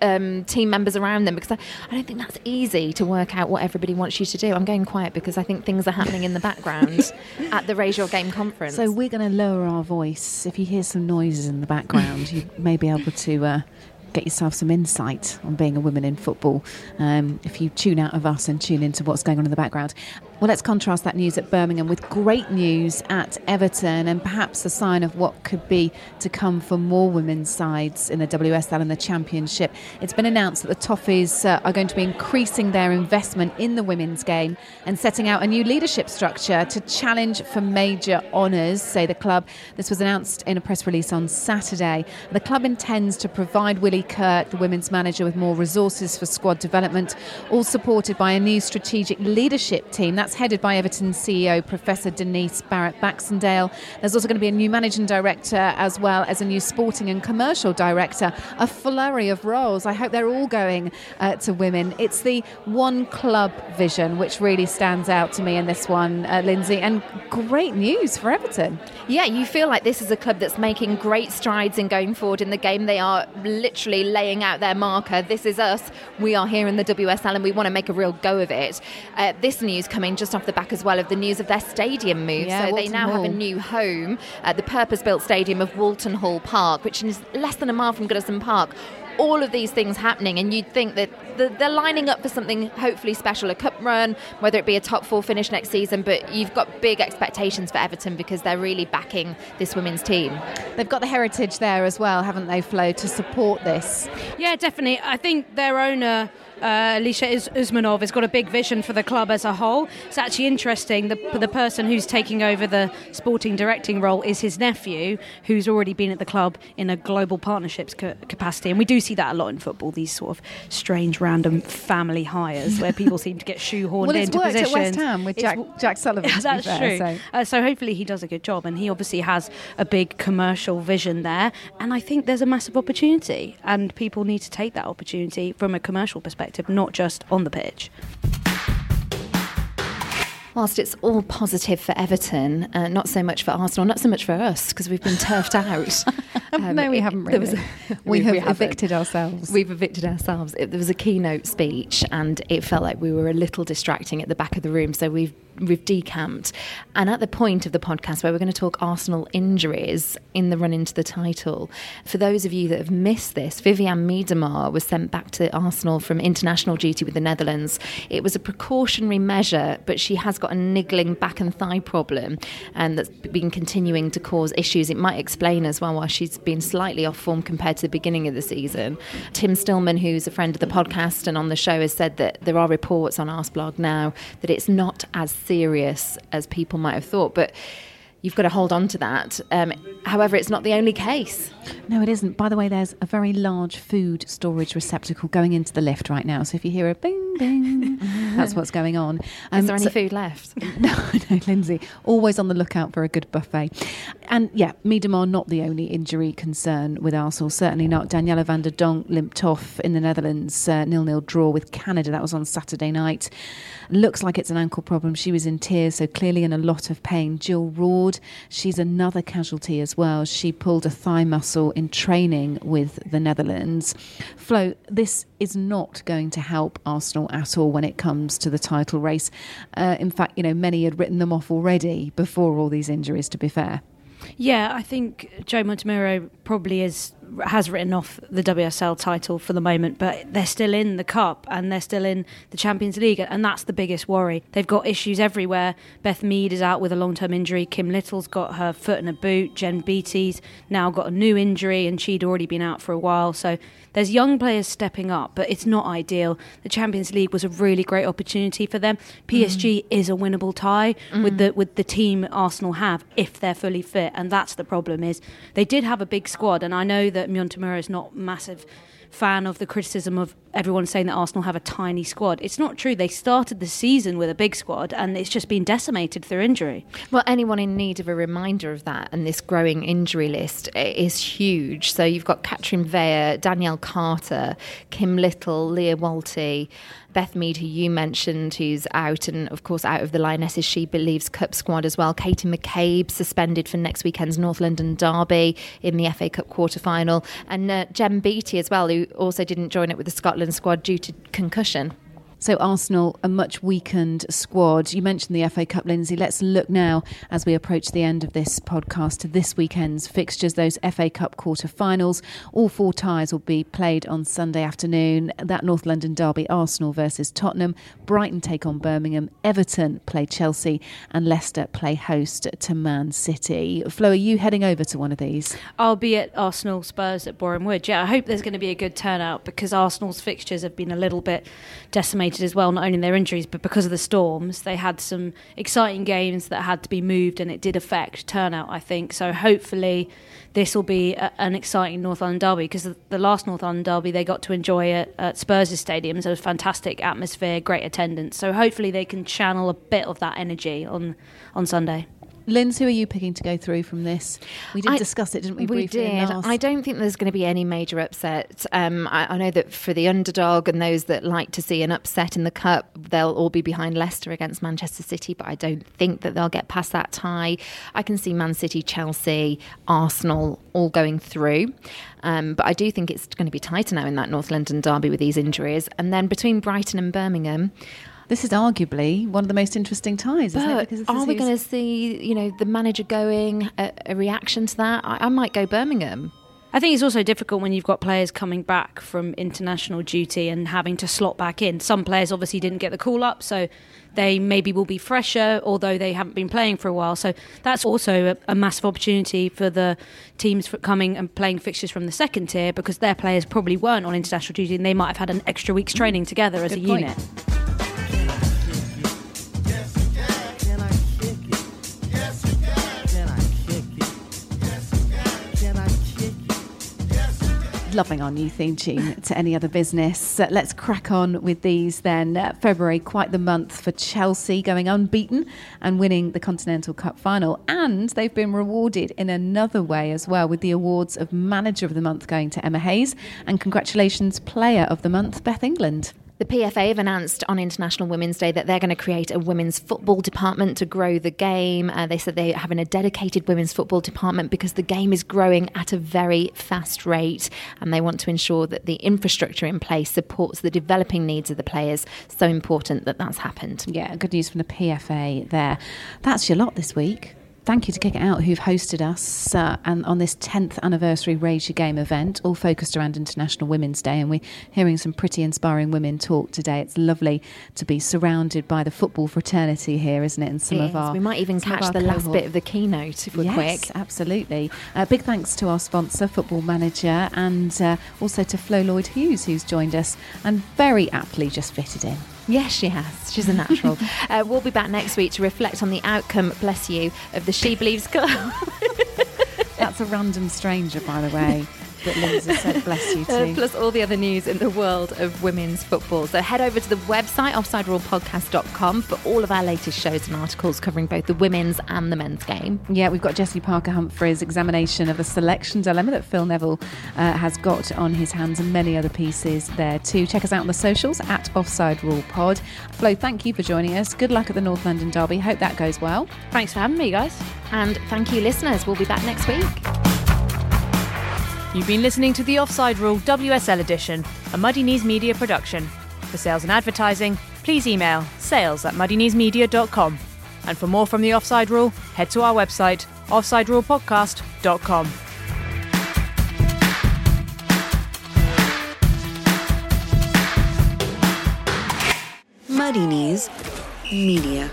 Um, team members around them because I, I don't think that's easy to work out what everybody wants you to do. I'm going quiet because I think things are happening in the background *laughs* at the Raise Your Game conference. So we're going to lower our voice. If you hear some noises in the background, you may be able to uh, get yourself some insight on being a woman in football. Um, if you tune out of us and tune into what's going on in the background. Well, let's contrast that news at Birmingham with great news at Everton and perhaps a sign of what could be to come for more women's sides in the WSL and the Championship. It's been announced that the Toffees uh, are going to be increasing their investment in the women's game and setting out a new leadership structure to challenge for major honours, say the club. This was announced in a press release on Saturday. The club intends to provide Willie Kirk, the women's manager, with more resources for squad development, all supported by a new strategic leadership team. Headed by Everton CEO Professor Denise Barrett Baxendale. There's also going to be a new managing director as well as a new sporting and commercial director. A flurry of roles. I hope they're all going uh, to women. It's the one club vision which really stands out to me in this one, uh, Lynsey, and great news for Everton. Yeah, you feel like this is a club that's making great strides in going forward in the game. They are literally laying out their marker. This is us. We are here in the WSL and we want to make a real go of it. Uh, this news coming just off the back as well of the news of their stadium move. Yeah, so they Walton now have a new home at the purpose built stadium of Walton Hall Park, which is less than a mile from Goodison Park. All of these things happening, and you'd think that they're lining up for something hopefully special a cup run, whether it be a top four finish next season. But you've got big expectations for Everton because they're really backing this women's team. They've got the heritage there as well, haven't they, Flo, to support this? Yeah, definitely. I think their owner, uh, Alisher Usmanov, has got a big vision for the club as a whole. It's actually interesting. The, the person who's taking over the sporting directing role is his nephew, who's already been at the club in a global partnerships ca- capacity. And we do see that a lot in football, these sort of strange, random family hires where people seem to get shoehorned Well, into worked at positions. West Ham with Jack- Jack Sullivan, *laughs* That's fair, true. so- Uh, so hopefully he does a good job, and he obviously has a big commercial vision there. And I think there's a massive opportunity, and people need to take that opportunity from a commercial perspective, not just on the pitch. Whilst it's all positive for Everton, uh, not so much for Arsenal, not so much for us because we've been turfed *laughs* out. Um, no, we haven't really. *laughs* a- We have haven't. evicted ourselves. We've evicted ourselves. It, there was a keynote speech, and it felt like we were a little distracting at the back of the room. So we've we've decamped. And at the point of the podcast where we're going to talk Arsenal injuries in the run into the title, for those of you that have missed this, Vivianne Miedema was sent back to Arsenal from international duty with the Netherlands. It was a precautionary measure, but she has got a niggling back and thigh problem, and that's been continuing to cause issues. It might explain as well why she's been slightly off form compared to the beginning of the season. Tim Stillman, who's a friend of the podcast and on the show, has said that there are reports on Arsblog now that it's not as serious as people might have thought, but. You've got to hold on to that. Um, however, it's not the only case. No, it isn't. By the way, there's a very large food storage receptacle going into the lift right now. So if you hear a bing, bing, *laughs* that's what's going on. Um, Is there any so- food left? *laughs* No, no, Lynsey. Always on the lookout for a good buffet. And yeah, Miedema not the only injury concern with Arsenal. Certainly not. Danielle van de Donk limped off in the Netherlands, uh, nil-nil draw with Canada. That was on Saturday night. Looks like it's an ankle problem. She was in tears, so clearly in a lot of pain. Jill She's another casualty as well. She pulled a thigh muscle in training with the Netherlands. Flo, this is not going to help Arsenal at all when it comes to the title race. Uh, in fact, you know, many had written them off already before all these injuries, to be fair. Yeah, I think Joe Montemurro probably is has written off the WSL title for the moment, but they're still in the cup and they're still in the Champions League, and that's the biggest worry. They've got issues everywhere. Beth Mead is out with a long-term injury. Kim Little's got her foot in a boot. Jen Beattie's now got a new injury, and she'd already been out for a while. So there's young players stepping up, but it's not ideal. The Champions League was a really great opportunity for them. PSG mm. is a winnable tie with mm. the with the team Arsenal have if they're fully fit, and that's the problem. Is they did have a big squad, and I know that Montemurro is not massive fan of the criticism of everyone saying that Arsenal have a tiny squad. It's not true. They started the season with a big squad, and it's just been decimated through injury. Well, anyone in need of a reminder of that and this growing injury list is huge. So you've got Katrine Veje, Danielle Carter, Kim Little, Lia Wälti, Beth Mead, who you mentioned, who's out, and of course out of the Lionesses, she believes Cup squad as well. Katie McCabe suspended for next weekend's North London derby in the FA Cup quarter final, and uh, Jen Beattie as well, who also didn't join it with the Scotland squad due to concussion. So Arsenal, a much weakened squad. You mentioned the FA Cup, Lynsey. Let's look now as we approach the end of this podcast to this weekend's fixtures, those FA Cup quarter-finals. All four ties will be played on Sunday afternoon. That North London derby, Arsenal versus Tottenham. Brighton take on Birmingham. Everton play Chelsea, and Leicester play host to Man City. Flo, are you heading over to one of these? I'll be at Arsenal Spurs at Boreham Wood. Yeah, I hope there's going to be a good turnout because Arsenal's fixtures have been a little bit decimated as well, not only their injuries, but because of the storms. They had some exciting games that had to be moved and it did affect turnout, I think. So hopefully this will be a, an exciting North London derby because the, the last North London derby they got to enjoy at, at Spurs' stadium. So it was fantastic atmosphere, great attendance. So hopefully they can channel a bit of that energy on, on Sunday. Linz, who are you picking to go through from this? We did I- discuss it, didn't we? We did. I don't think there's going to be any major upset. Um, I, I know that for the underdog and those that like to see an upset in the cup, they'll all be behind Leicester against Manchester City. But I don't think that they'll get past that tie. I can see Man City, Chelsea, Arsenal all going through. Um, but I do think it's going to be tighter now in that North London derby with these injuries. And then between Brighton and Birmingham. This is arguably one of the most interesting ties, isn't it? But Because are we going to see, you know, the manager going a, a reaction to that? I, I might go Birmingham. I think it's also difficult when you've got players coming back from international duty and having to slot back in. Some players obviously didn't get the call up, so they maybe will be fresher, although they haven't been playing for a while. So that's also a, a massive opportunity for the teams for coming and playing fixtures from the second tier because their players probably weren't on international duty and they might have had an extra week's training together as Good a point. unit. Loving our new theme tune to any other business. Uh, let's crack on with these then. Uh, February, quite the month for Chelsea, going unbeaten and winning the Continental Cup final. And they've been rewarded in another way as well, with the awards of Manager of the Month going to Emma Hayes and congratulations, Player of the Month, Beth England. The PFA have announced on International Women's Day that they're going to create a women's football department to grow the game. Uh, they said they're having a dedicated women's football department because the game is growing at a very fast rate and they want to ensure that the infrastructure in place supports the developing needs of the players. So important that that's happened. Yeah, good news from the PFA there. That's your lot this week thank you to Kick It Out who've hosted us uh, and on this 10th anniversary Raise Your Game event, all focused around International Women's Day. And we're hearing some pretty inspiring women talk today. It's lovely to be surrounded by the football fraternity here, isn't it? And some it of is. our we might even catch the last bit of the keynote if we're yes, quick. absolutely. Uh, big thanks to our sponsor, Football Manager, and uh, also to Flo Lloyd Hughes, who's joined us and very aptly just fitted in. Yes, she has. She's a natural. *laughs* uh, we'll be back next week to reflect on the outcome, bless you, of the She Believes Club. That's a random stranger, by the way. *laughs* that Lynsey said bless you *laughs* Uh, plus all the other news in the world of women's football. So head over to the website, offsiderulepodcast.com, for all of our latest shows and articles covering both the women's and the men's game. Yeah, we've got Jesse Parker Humphrey's examination of the selection dilemma that Phil Neville uh, has got on his hands and many other pieces there too. Check us out on the socials at Offside Rule Pod. Flo, thank you for joining us. Good luck at the North London Derby. Hope that goes well. Thanks for having me, guys. And thank you, listeners. We'll be back next week. You've been listening to the Offside Rule WSL edition, a Muddy Knees Media production. For sales and advertising, please email sales at muddykneesmedia.com. And for more from the Offside Rule, head to our website, offsiderulepodcast.com. Muddy Knees Media.